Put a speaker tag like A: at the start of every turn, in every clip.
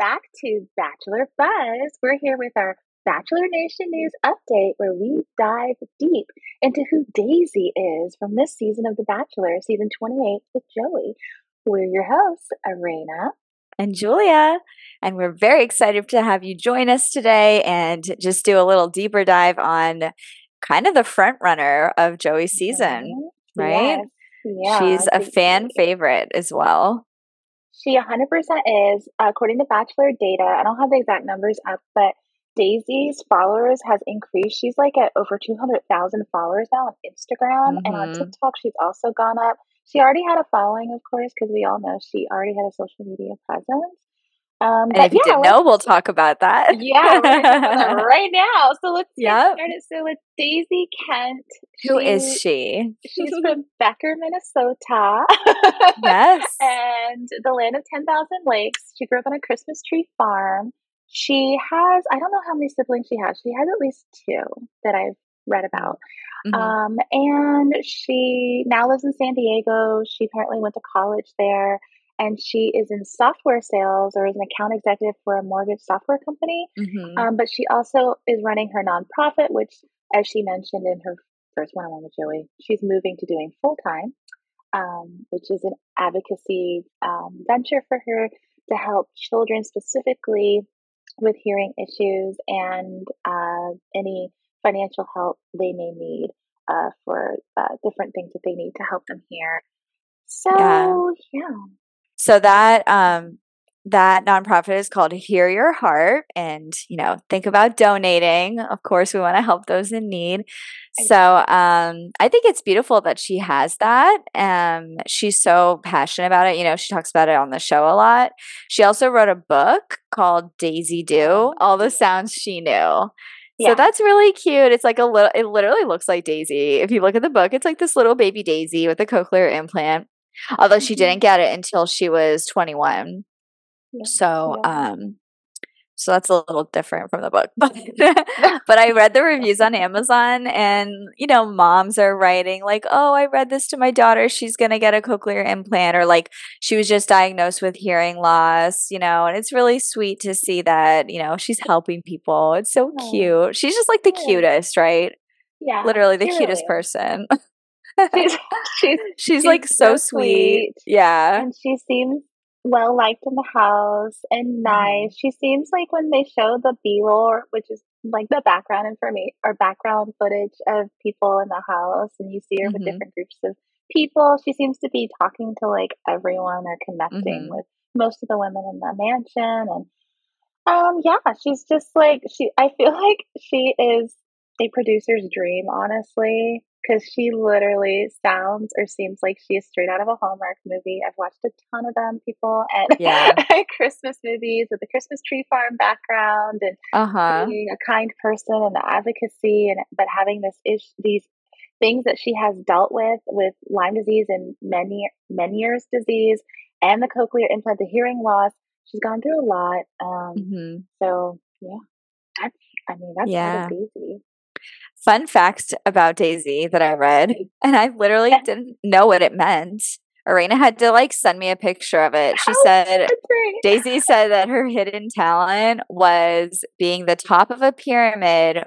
A: back to Bachelor Buzz. We're here with our Bachelor Nation News update where we dive deep into who Daisy is from this season of The Bachelor, season 28 with Joey. We're your hosts, Araina
B: and Julia, and we're very excited to have you join us today and just do a little deeper dive on kind of the front runner of Joey's season, right? Yes. Yeah, She's a fan favorite as well.
A: She 100% is. According to Bachelor data, I don't have the exact numbers up, but Daisy's followers has increased. She's like at over 200,000 followers now on Instagram mm-hmm. and on mm-hmm. TikTok. She's also gone up. She already had a following, of course, because we all know she already had a social media presence.
B: Um, and if you didn't know, we'll talk about that.
A: Yeah, right now. So let's get yep. started. So with Daisy Kent.
B: Who she, is she?
A: She's from Becker, Minnesota.
B: yes.
A: and the land of 10,000 lakes. She grew up on a Christmas tree farm. She has, I don't know how many siblings she has. She has at least two that I've read about. Mm-hmm. Um, and she now lives in San Diego. She apparently went to college there and she is in software sales or is an account executive for a mortgage software company. Mm-hmm. Um, but she also is running her nonprofit, which, as she mentioned in her first one on one with Joey, she's moving to doing full time, um, which is an advocacy um, venture for her to help children specifically with hearing issues and uh, any financial help they may need uh, for uh, different things that they need to help them hear. So, yeah. yeah.
B: So that um that nonprofit is called Hear Your Heart and you know think about donating. Of course we want to help those in need. So um i think it's beautiful that she has that um she's so passionate about it. You know she talks about it on the show a lot. She also wrote a book called daisy do all the sounds she knew. Yeah. So that's really cute. It's like a little, it literally looks like Daisy. If you look at the book, it's like this little baby Daisy with a cochlear implant although she didn't mm-hmm. get it until she was 21 yeah. so yeah. um so that's a little different from the book but but i read the reviews on amazon and you know moms are writing like oh i read this to my daughter she's going to get a cochlear implant or like she was just diagnosed with hearing loss you know and it's really sweet to see that you know she's helping people it's so cute she's just like the cutest right
A: yeah
B: literally the cutest really person
A: she's, she's,
B: she's, like so, so sweet. sweet. Yeah.
A: And she seems well liked in the house and mm-hmm. nice. Mm. She seems like when they show the B roll, which is like the background information or background footage of people in the house, and you see her mm-hmm. with different groups of people, she seems to be talking to like everyone or connecting mm-hmm. with most of the women in the mansion. And um, yeah, she's just like she. I feel like she is a producer's dream, honestly because she literally sounds or seems like she is straight out of a Hallmark movie. I've watched a ton of them, people, and yeah. Christmas movies with the Christmas tree farm background and uh-huh. being a kind person and the advocacy, and but having this ish these things that she has dealt with with Lyme disease and many Meniere's disease and the cochlear implant, the hearing loss. She's gone through a lot. Um, mm-hmm. So yeah, that's I mean that's yeah. easy
B: fun fact about Daisy that I read, and I literally didn't know what it meant. Araina had to like send me a picture of it. She oh, said Daisy said that her hidden talent was being the top of a pyramid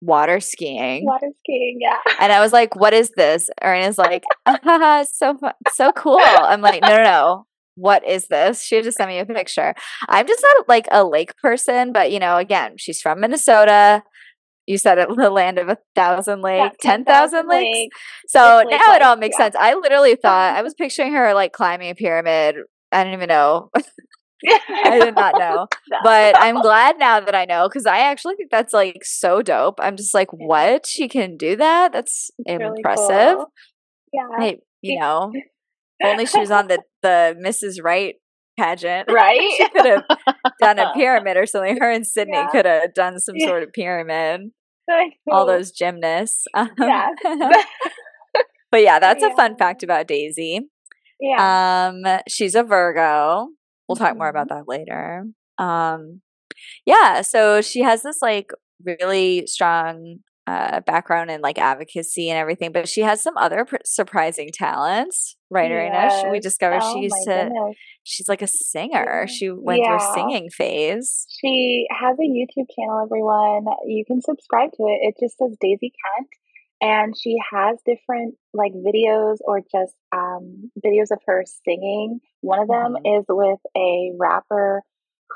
B: water skiing.
A: Water skiing, yeah.
B: And I was like, "What is this?" Araina's like, ah, "So so cool." I'm like, "No, no, no. What is this?" She just sent me a picture. I'm just not like a lake person, but you know, again, she's from Minnesota you said it the land of a thousand lakes, yeah, 10,000 lakes. lakes. So it's now it all makes yeah. sense. I literally thought I was picturing her like climbing a pyramid. I didn't even know. I did not know. But I'm glad now that I know because I actually think that's like so dope. I'm just like, what? She can do that? That's it's impressive. Really cool.
A: Yeah.
B: I, you know, only she was on the, the Mrs. Right pageant.
A: Right?
B: she could have done a pyramid or something. Her and Sydney yeah. could have done some sort of pyramid. All those gymnasts. Yeah. but yeah, that's yeah. a fun fact about Daisy.
A: Yeah.
B: Um, she's a Virgo. We'll talk mm-hmm. more about mm-hmm. that later. Um, yeah, so she has this like really strong uh, background in like advocacy and everything, but she has some other pr- surprising talents. Right, Araina? We discovered
A: Oh
B: she used to.
A: goodness.
B: She's like a singer. She went through a singing phase.
A: She has a YouTube channel, everyone. You can subscribe to it. It just says Daisy Kent. And she has different like videos or just um, videos of her singing. One of them
B: Mhm.
A: is with a rapper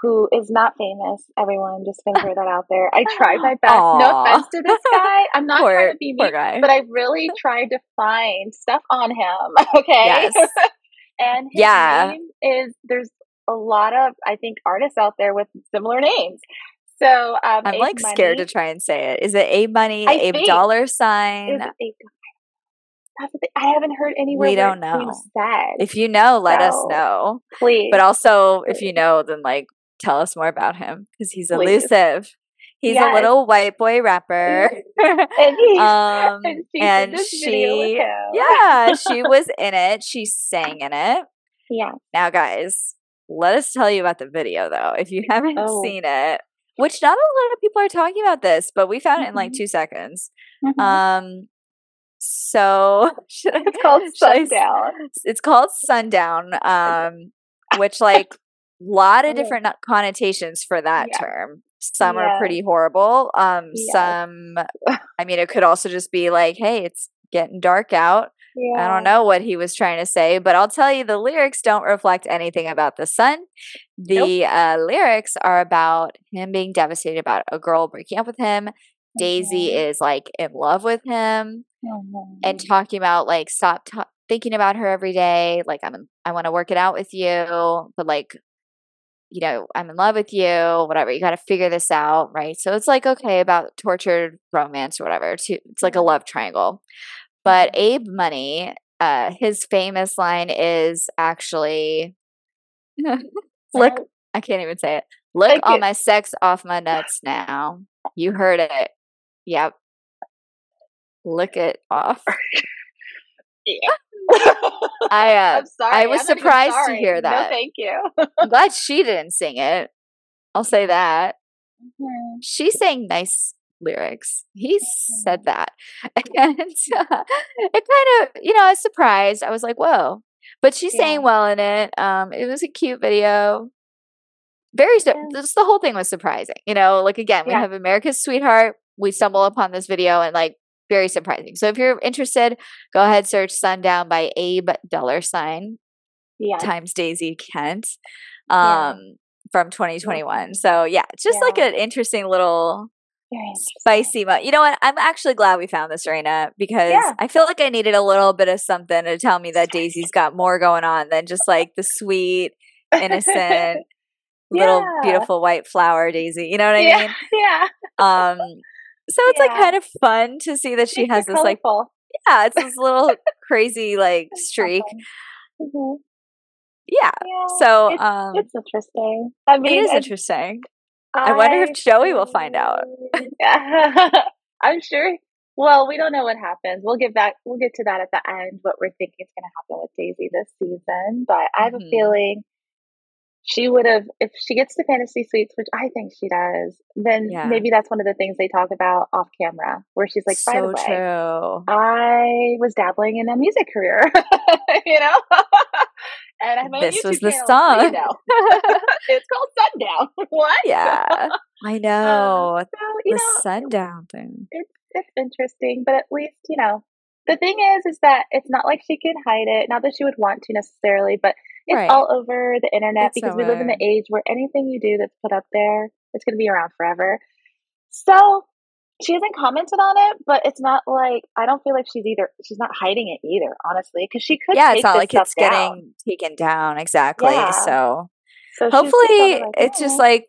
A: who is not famous. Everyone, just gonna throw that out there. I tried my best. No offense to this guy. I'm not
B: Poor,
A: trying to be mean,
B: guy.
A: but I really tried to find stuff on him. Okay.
B: Yes.
A: and his
B: Yeah.
A: name is there's a lot of I think artists out there with similar names. So um,
B: I'm
A: Abe
B: like scared to try and say it. Is it Abe Money,
A: I
B: Abe dollar sign?
A: it Abe. That's the thing. I haven't heard anywhere
B: We don't know.
A: said.
B: If you know, let us know.
A: please,
B: But also, if you know, then like tell us more about him because he's
A: please.
B: elusive. He's a little white boy rapper.
A: And he
B: um,
A: and she
B: and
A: this video with
B: she, yeah, she was in it. She sang in it.
A: yeah.
B: Now, guys, let us tell you about the video though. If you haven't
A: Oh.
B: seen it, which not a lot of people are talking about this, but we found it in like
A: hmm
B: two seconds.
A: hmm
B: Um, so should I,
A: It's called
B: should I
A: Sundown.
B: it's called sundown um which like lot of different no- connotations for that
A: yeah.
B: term some are pretty horrible um
A: Yes.
B: some i mean it could also just be like hey it's getting dark out i don't know what he was trying to say but i'll tell you the lyrics don't reflect anything about the sun
A: Nope.
B: the uh, lyrics are about him being devastated about a girl breaking up with him daisy
A: Mhm.
B: is like in love with him and
A: Mhm.
B: talking about like stop ta thinking about her every day like i'm i want to work it out with you but like you know i'm in love with you whatever you got to figure this out right? So it's like okay about tortured romance or whatever it's like a love triangle. But
A: Mhm.
B: abe money uh his famous line is actually look i can't even say it look
A: Thank
B: all
A: you.
B: my sex off my nuts now. You heard it. Yep. Lick it off.
A: Yeah.
B: I uh
A: I'm.
B: I
A: I'm
B: was surprised to hear
A: No,
B: that.
A: thank you.
B: I'm glad she didn't sing it. I'll say that.
A: Mhm.
B: She sang nice lyrics. He
A: Mhm.
B: said that. And uh, it kind of, you know, I was surprised. I was like, whoa. But she
A: Yeah.
B: sang well in it. Um, it was a cute video. Very,
A: Yeah.
B: just the whole thing was surprising. You know, like again, we
A: Yeah.
B: have America's Sweetheart. We stumble upon this video and like very surprising. So if you're interested, go ahead, search Sundown by Abe Dollar Sign.
A: Yes.
B: times Daisy Kent
A: Yeah.
B: um from 2021. So yeah, it's just like an interesting little spicy mo- You know what? I'm actually glad we found this Raina because
A: Yeah.
B: I feel like I needed a little bit of something to tell me that Daisy's got more going on than just like the sweet, innocent, little
A: Yeah.
B: beautiful white flower Daisy. You know what I
A: yeah.
B: mean?
A: Yeah.
B: Um so it's like kind of fun to see that she has
A: it
B: this like
A: colorful.
B: yeah, it's this little crazy like streak.
A: Mhm.
B: Yeah.
A: Yeah.
B: So
A: It's
B: um
A: it's interesting. I mean,
B: is
A: it's,
B: interesting. I wonder if
A: I
B: Joey will find out.
A: Yeah. I'm sure. Well, we don't know what happens. We'll get back. We'll get to that at the end. What we're thinking is going to happen with Daisy this season, but I have a
B: Mhm.
A: feeling she would have if she gets to fantasy suites, which I think she does. Then
B: Yeah.
A: maybe that's one of the things they talk about off camera, where she's like, "By the way,
B: true.
A: I was dabbling in a music career, you know, and I have my
B: This
A: YouTube
B: was the
A: channel, so you
B: song.
A: know, it's called Sundown. what?
B: yeah, I
A: Um,
B: know
A: so you
B: the
A: know,
B: sundown thing.
A: it's it's interesting, but at least you know the thing is, is that it's not like she can hide it. Not that she would want to necessarily, but it's
B: Right.
A: all over the internet
B: It's
A: because we live in the age where anything you do that's put up there, it's going to be around forever. So she hasn't commented on it, but it's not like I don't feel like she's either she's not hiding it either, honestly, because she could
B: Yeah, it's not like it's
A: down.
B: getting taken down exactly.
A: Yeah.
B: So
A: So she's just probably
B: hopefully,
A: like,
B: it's just
A: "Oh."
B: like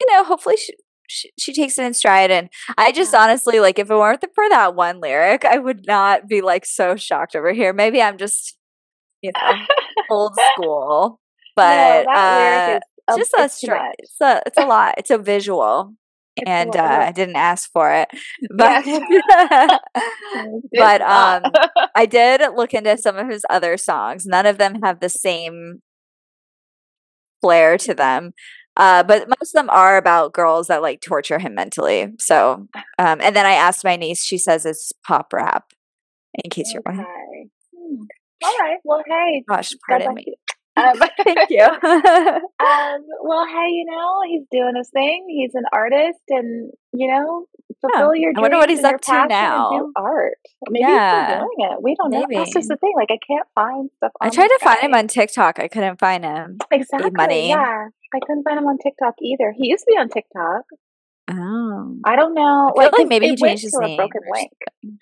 B: you know. Hopefully, she, she she takes it in stride. And I just
A: Yeah.
B: honestly like if it weren't for that one lyric, I would not be like so shocked over here. Maybe I'm just you know old school,
A: no,
B: but
A: that
B: uh,
A: is
B: just a
A: it's
B: stri- it's a it's a lot. It's a visual.
A: It's
B: and uh, I didn't ask for it, but. But um, I did look into some of his other songs. None of them have the same flair to them. Uh, but most of them are about girls that like torture him mentally. So, um, and then I asked my niece, she says it's pop rap. In case you're wondering.
A: Okay. Hmm. All right. Well, hey.
B: Gosh, pardon me.
A: Um,
B: Thank you.
A: um, well, hey, you know, he's doing his thing. He's an artist, and you know, fulfill your dreams.
B: I wonder what he's up to now.
A: Do art. Maybe
B: Yeah.
A: he's doing it. We don't know. That's just
B: Maybe.
A: the thing. Like, I can't find stuff.
B: I tried to
A: this
B: find him on TikTok. I couldn't find him.
A: exactly.
B: money.
A: Yeah, I couldn't find him on TikTok either. He used to be on TikTok.
B: Oh.
A: I don't know.
B: I feel like
A: it-
B: maybe he changed his name
A: broken link.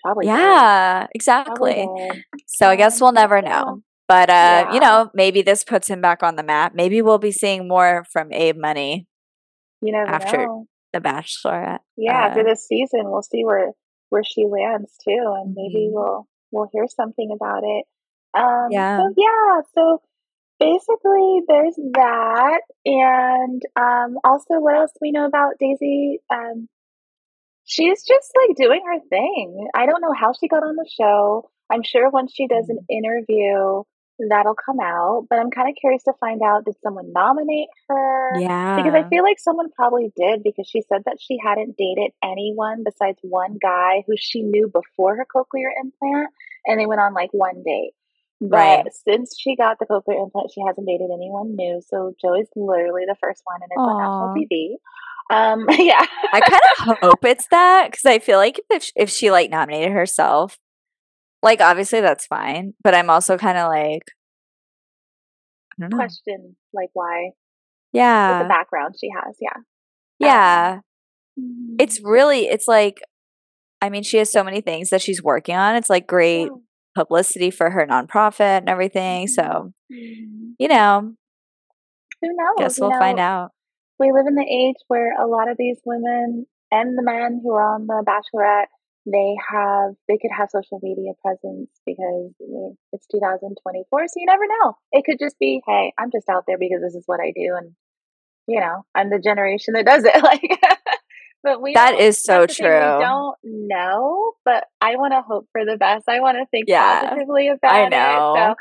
A: Probably.
B: Yeah,
A: Probably
B: exactly.
A: did.
B: So I guess we'll never know. But uh, you know, maybe this puts him back on the map. Maybe we'll be seeing more from Abe Money,
A: You never
B: After-
A: know.
B: the Bachelorette.
A: Yeah, after
B: uh,
A: this season, we'll see where where she lands too, and maybe
B: Mhm.
A: we'll we'll hear something about it. Um,
B: Yeah.
A: So yeah, so basically, there's that, and um, also, what else do we know about Daisy? Um, she's just like doing her thing. I don't know how she got on the show. I'm sure once she does an interview, that'll come out. But I'm kind of curious to find out did someone nominate her?
B: Yeah.
A: Because I feel like someone probably did because she said that she hadn't dated anyone besides one guy who she knew before her cochlear implant and they went on like one date. But
B: Right.
A: since she got the cochlear implant, she hasn't dated anyone new. So Joey's literally the first one and it's on national. TV. Um, yeah.
B: I kind of hope it's that because I feel like if if she like nominated herself, like obviously that's fine. But I'm also kind of like, I don't know.
A: question like why with the background she has. Yeah.
B: yeah.
A: Mhm.
B: It's really, it's like, I mean, she has so many things that she's working on. It's like great
A: Yeah.
B: Publicity for her nonprofit and everything.
A: Mhm.
B: So
A: Mhm.
B: you know,
A: Who knows?
B: guess we'll find
A: know,
B: out.
A: we live in the age where a lot of these women and the men who are on the bachelorette they have they could have social media presence because it's 2024 so you never know it could just be hey i'm just out there because this is what i do and you know i'm the generation that does it like but we
B: That so
A: the thing,
B: true.
A: we don't know but i want to hope for the best i want to think
B: Yeah,
A: positively about
B: I
A: it so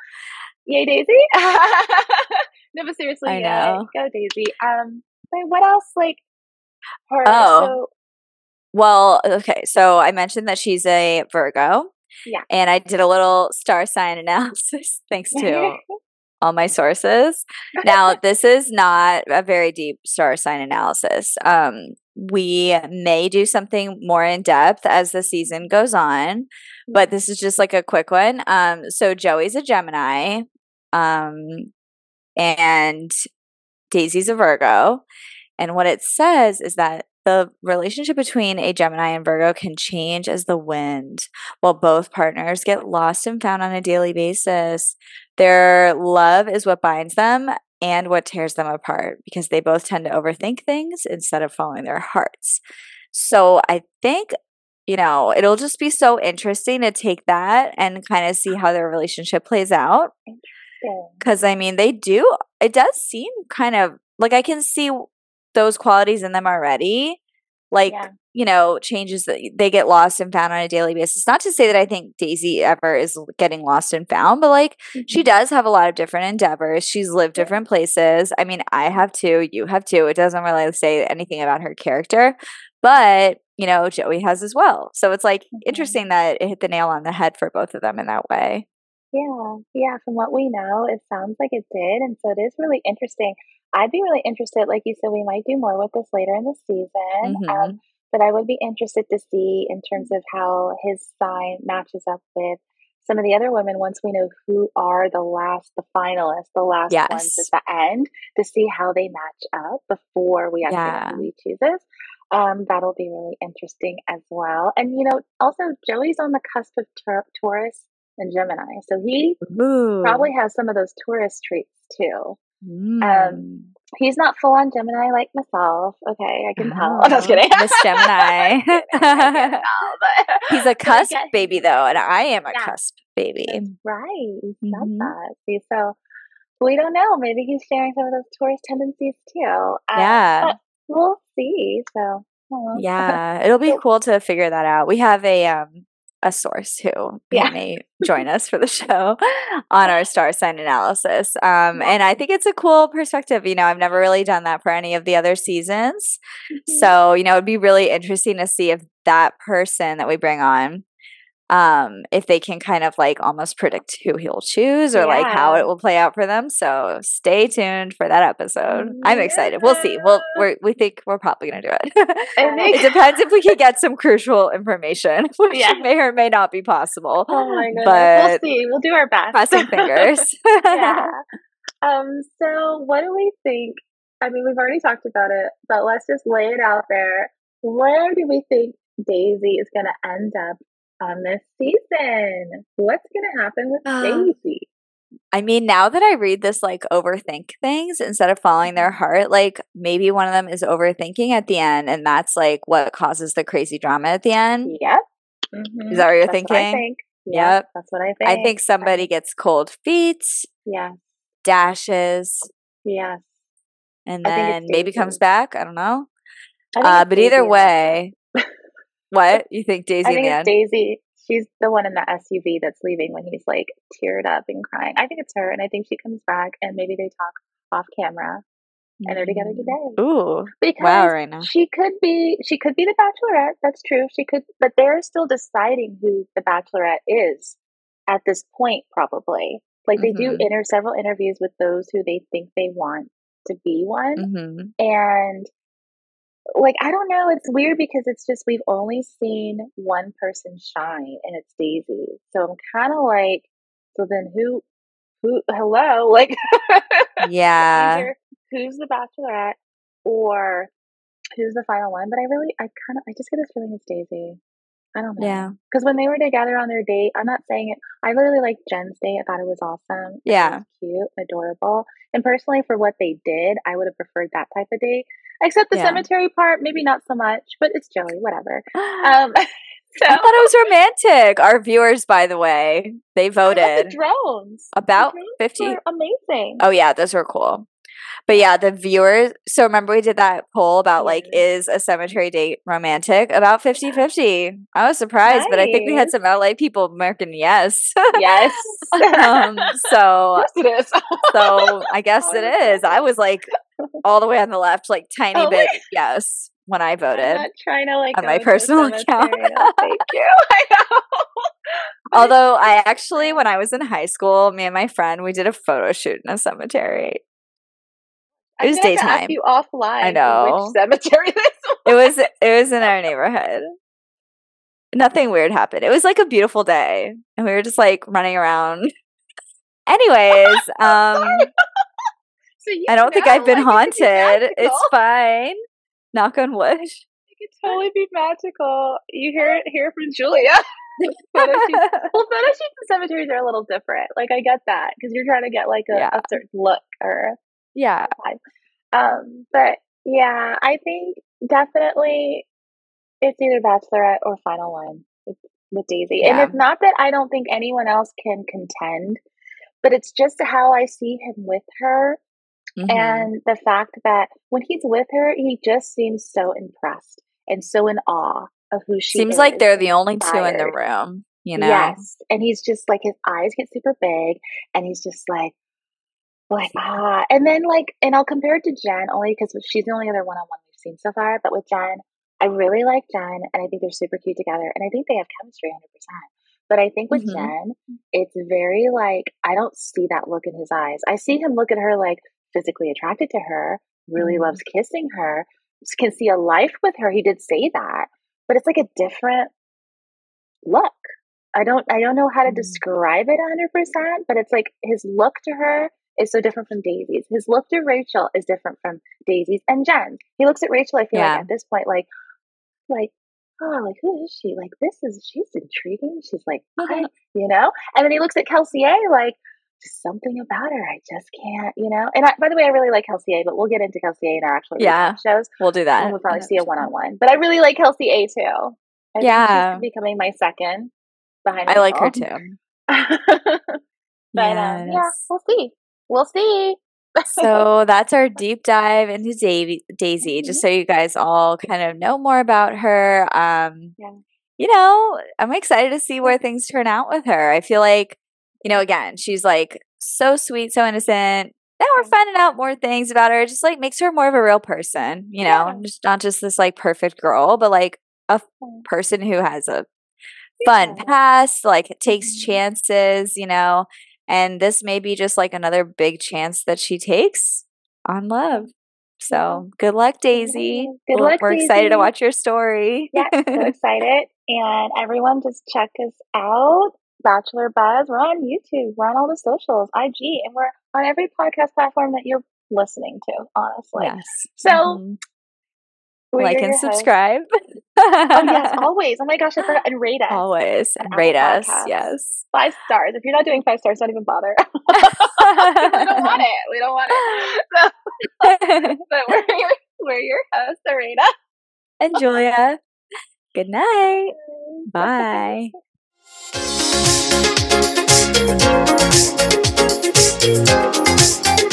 A: yay daisy no but seriously
B: I
A: yeah
B: know.
A: go daisy um but what else like her
B: Oh.
A: so
B: Well, okay. So I mentioned that she's a Virgo.
A: Yeah.
B: And I did a little star sign analysis thanks to all my sources. Now, this is not a very deep star sign analysis. Um, we may do something more in depth as the season goes on, but this is just like a quick one. Um, so Joey's a Gemini, um, and Daisy's a Virgo. And what it says is that the relationship between a Gemini and Virgo can change as the wind, while both partners get lost and found on a daily basis. Their love is what binds them and what tears them apart because they both tend to overthink things instead of following their hearts. So I think, you know, it'll just be so interesting to take that and kind of see how their relationship plays out. Because I mean, they do, it does seem kind of like I can see those qualities in them already. Like,
A: Yeah.
B: you know, changes that they get lost and found on a daily basis. Not to say that I think Daisy ever is getting lost and found, but like she
A: Mhm.
B: does have a lot of different endeavors. She's lived different places. I mean, I have too, you have too. It doesn't really say anything about her character, but you know, Joey has as well. So it's like
A: Mhm.
B: interesting that it hit the nail on the head for both of them in that way.
A: Yeah, yeah, from what we know, it sounds like it did. And so it is really interesting. I'd be really interested, like you said, we might do more with this later in the season.
B: Mhm.
A: Um, but I would be interested to see in terms of how his sign matches up with some of the other women once we know who are the last, the finalists, the last ones at the end, to see how they match up before we actually
B: Yeah.
A: who he chooses. Um, that'll be really interesting as well. And, you know, also Joey's on the cusp of Taur- Taurus and Gemini. So he
B: Ooh.
A: probably has some of those Taurus traits too.
B: Mm.
A: He's not full on Gemini like myself. Okay, I can tell. I'm just
B: Oh,
A: kidding.
B: Miss Gemini.
A: Tell,
B: He's a cusp
A: get-
B: baby though, and I am a
A: Yeah.
B: cusp baby.
A: Right. Love
B: Mhm.
A: that. See, so we don't know. Maybe he's sharing some of those Taurus tendencies too. Um,
B: Yeah.
A: we'll see. So
B: Yeah, it'll be cool to figure that out. We have a um a source who
A: Yeah.
B: may join us for the show on our star sign analysis. Um, and I think it's a cool perspective. You know, I've never really done that for any of the other seasons.
A: Mhm.
B: So, you know, it'd be really interesting to see if that person that we bring on, um, if they can kind of like almost predict who he'll choose or like how it will play out for them. So stay tuned for that episode. I'm excited. We'll see. We'll we're, we think we're probably gonna do it.
A: Think-
B: it depends if we can get some crucial information, which
A: Yeah.
B: may or may not be possible.
A: Oh my goodness.
B: But
A: we'll see. We'll do our best.
B: crossing fingers.
A: yeah. Um, so what do we think? I mean, we've already talked about it, but let's just lay it out there. Where do we think Daisy is going to end up on this season? What's going to happen with
B: Um,
A: Daisy?
B: I mean, now that I read this like overthink things instead of following their
A: Mm-hmm.
B: heart, like maybe one of them is overthinking at the end, and that's like what causes the crazy drama at the end.
A: Yep. Mhm.
B: Is that what you're
A: That's
B: thinking?
A: I think. Yep,
B: Yep.
A: That's what I think.
B: I think somebody gets cold feet,
A: Yeah.
B: dashes,
A: Yeah.
B: and
A: I think it's
B: then maybe comes back. I don't know.
A: I
B: Uh, but either way, what you think, Daisy?
A: I think
B: the
A: it's? Daisy. She's the one in the SUV that's leaving when he's like teared up and crying. I think it's her, and I think she comes back, and maybe they talk off camera, and they're together today.
B: Ooh,
A: Because
B: wow, Raina.
A: she could be, she could be the Bachelorette. That's true. She could, but they're still deciding who the Bachelorette is at this point, probably. Like they do
B: Mhm.
A: inter several interviews with those who they think they want to be one,
B: hmm
A: and like I don't know, it's weird because it's just we've only seen one person shine and it's Daisy. So I'm kind of like so then who who hello like
B: Yeah.
A: who's the bachelorette or who's the final one, but I really I kind of I just get this feeling it's Daisy. I don't know.
B: Yeah.
A: Because when they were together on their date, I'm not saying it. I literally liked Jen's date. I thought it was awesome.
B: Yeah.
A: was cute, adorable. And personally, for what they did, I would have preferred that type of date. Except the
B: Yeah.
A: cemetery part, maybe not so much, but it's Joey, whatever. Um, so
B: I thought it was romantic. Our viewers, by the way, they voted
A: the drones.
B: about
A: the drones
B: 50.
A: were amazing.
B: Oh, yeah, those were cool. But yeah, the viewers. So remember, we did that poll about like, is a cemetery date romantic? About 50 50. I was surprised, but I think we had some LA people marking yes.
A: yes.
B: um, so,
A: yes, it is.
B: so I guess it is. I was like all the way on the left, like tiny
A: Oh
B: bit yes when I
A: I'm
B: voted.
A: not trying to like
B: on my personal account.
A: thank you. I know.
B: Although I actually, when I was in high school, me and my friend, we did a photo shoot in a cemetery. It was
A: gonna have to ask
B: daytime.
A: you offline.
B: I know.
A: which cemetery this was.
B: It was it was in our neighborhood. Nothing weird happened. It was like a beautiful day, and we were just like running around. Anyways, um,
A: So you
B: I don't think I've been
A: like,
B: haunted. It's
A: magical.
B: fine. Knock on wood.
A: It could totally be magical. You hear it here from Julia. photo shoots. Well, photo shoots and cemeteries are a little different. Like I get that because you're trying to get like a,
B: Yeah.
A: a certain look or
B: yeah.
A: Um, but yeah, I think definitely it's either Bachelorette or Final One with, with Daisy. And it's not that I don't think anyone else can contend, but it's just how I see him with her
B: Mhm.
A: and the fact that when he's with her, he just seems so impressed and so in awe of who she
B: seems
A: is.
B: like they're the only two in the room. You know,
A: Yes. And he's just like his eyes get super big and he's just like like ah and then like and I'll compare it to Jen only because she's the only other one on one we've seen so far. But with Jen, I really like Jen and I think they're super cute together and I think they have chemistry hundred percent. But I think with
B: Mhm.
A: Jen, it's very like I don't see that look in his eyes. I see him look at her like physically attracted to her, really
B: Mhm.
A: loves kissing her, can see a life with her. He did say that. But it's like a different look. I don't I don't know how to
B: Mhm.
A: describe it 100%, but it's like his look to her is so different from Daisy's. His look to Rachel is different from Daisy's and Jen's. He looks at Rachel, I feel
B: Yeah.
A: like at this point like like oh, like who is she? Like this is she's intriguing. She's like what? you know? And then he looks at Kelsey A like something about her. I just can't, you know. And I, by the way, I really like Kelsey A, but we'll get into Kelsey A in our actual
B: Yeah.
A: shows.
B: we'll do that.
A: And we'll probably see a one on one. But I really like Kelsey A too. I
B: Yeah.
A: she's becoming my second behind.
B: I like her too.
A: but um, yeah, we'll see. We'll see.
B: so that's our deep dive into Davy, Daisy, just so you guys all kind of know more about her. Um,
A: Yeah.
B: you know, I'm excited to see where things turn out with her. I feel like, you know, again, she's like so sweet, so innocent. Now we're finding out more things about her. It just like makes her more of a real person, you know,
A: Yeah.
B: just not just this like perfect girl, but like a person who has a fun
A: Yeah.
B: past, like takes
A: Mhm.
B: chances, you know, and this may be just like another big chance that she takes on love. So good luck, Daisy.
A: Good luck,
B: We're excited to watch your story.
A: Yeah, so excited. And everyone just check us out. Bachelor Buzz. We're on YouTube. We're on all the socials, IG, and we're on every podcast platform that you're listening to, honestly.
B: yes.
A: So
B: Mhm.
A: Oh, we're
B: like and subscribe.
A: Oh yes, always. Oh my gosh, I forgot. And rate us.
B: Always. And rate us.
A: Podcasts.
B: Yes.
A: Five stars. If you're not doing five stars, don't even bother. we don't want it. We don't want it. So, but we're your, we're your hosts, Araina.
B: and Julia. Good night. Bye.
C: Thank